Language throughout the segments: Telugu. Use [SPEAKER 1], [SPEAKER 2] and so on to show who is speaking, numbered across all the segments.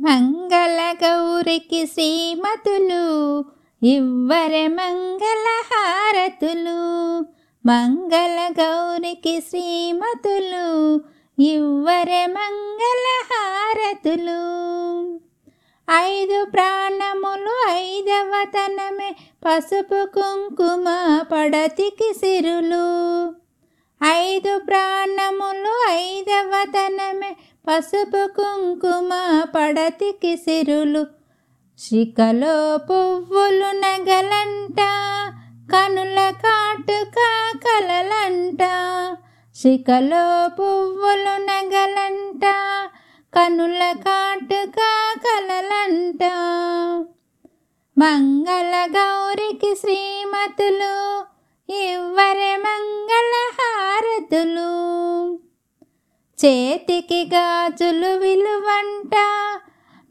[SPEAKER 1] మంగళ గౌరికి శ్రీమతులు ఇవ్వరె మంగళ హారతులు మంగళ గౌరికి శ్రీమతులు ఇవ్వరె మంగళ హారతులు ఐదు ప్రాణములు ఐదవతనమే పసుపు కుంకుమ పడతికి సిరులు. ఐదు ప్రాణములు ఐదవదనమే పసుపు కుంకుమ పడతికి సిరులు. శిఖలో పువ్వులు నగలంట కనుల కాటుక కలలంట. శిఖలో పువ్వులు నగలంట కనుల కాటుక కలలంట. మంగళ గౌరికి శ్రీమతులు ఇవ్వరే పెద్దలు చేతికి గాజులు విలువంట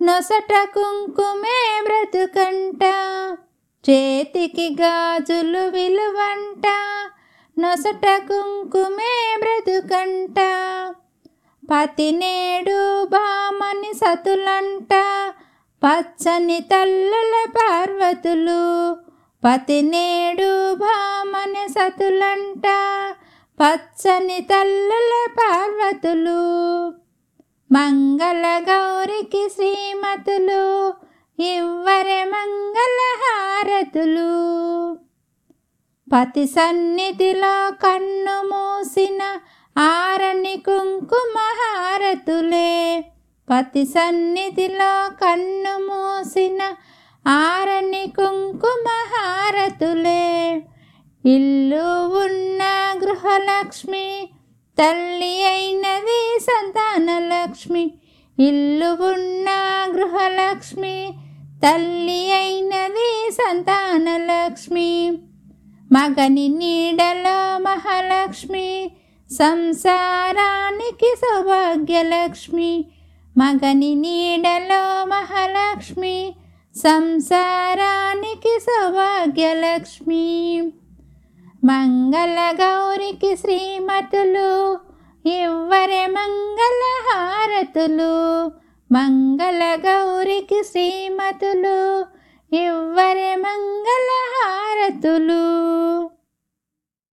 [SPEAKER 1] నొసట కుంకుమే బ్రతుకంట. చేతికి గాజులు విలువంట నొసట కుంకుమే బ్రతుకంట. పతినేడు బామని సతులంట పచ్చని తల్లుల పార్వతులు. పతినేడు భామని సతులంట పచ్చని తల్లుల పార్వతులు మంగళ గౌరికి శ్రీమతులు ఇవ్వరే మంగళ హారతులు. పతి సన్నిధిలో కన్ను మూసిన ఆరని కుంకుమహారతులే పతి సన్నిధిలో కన్ను మూసిన ఆరని కుంకుమహారతులే ఇల్లు ఉన్న లక్ష్మి తల్లి అయినది సంతానలక్ష్మి ఇల్లు ఉన్న గృహలక్ష్మి తల్లి అయినది సంతానలక్ష్మి మగని నీడలో మహాలక్ష్మి సంసారానికి సౌభాగ్యలక్ష్మి. మగని నీడలో మహాలక్ష్మి సంసారానికి సౌభాగ్యలక్ష్మి. మంగళ గౌరికి శ్రీమతులు ఇవ్వరే మంగళ హారతులు మంగళ గౌరికి శ్రీమతులు ఇవ్వరే మంగళ హారతులు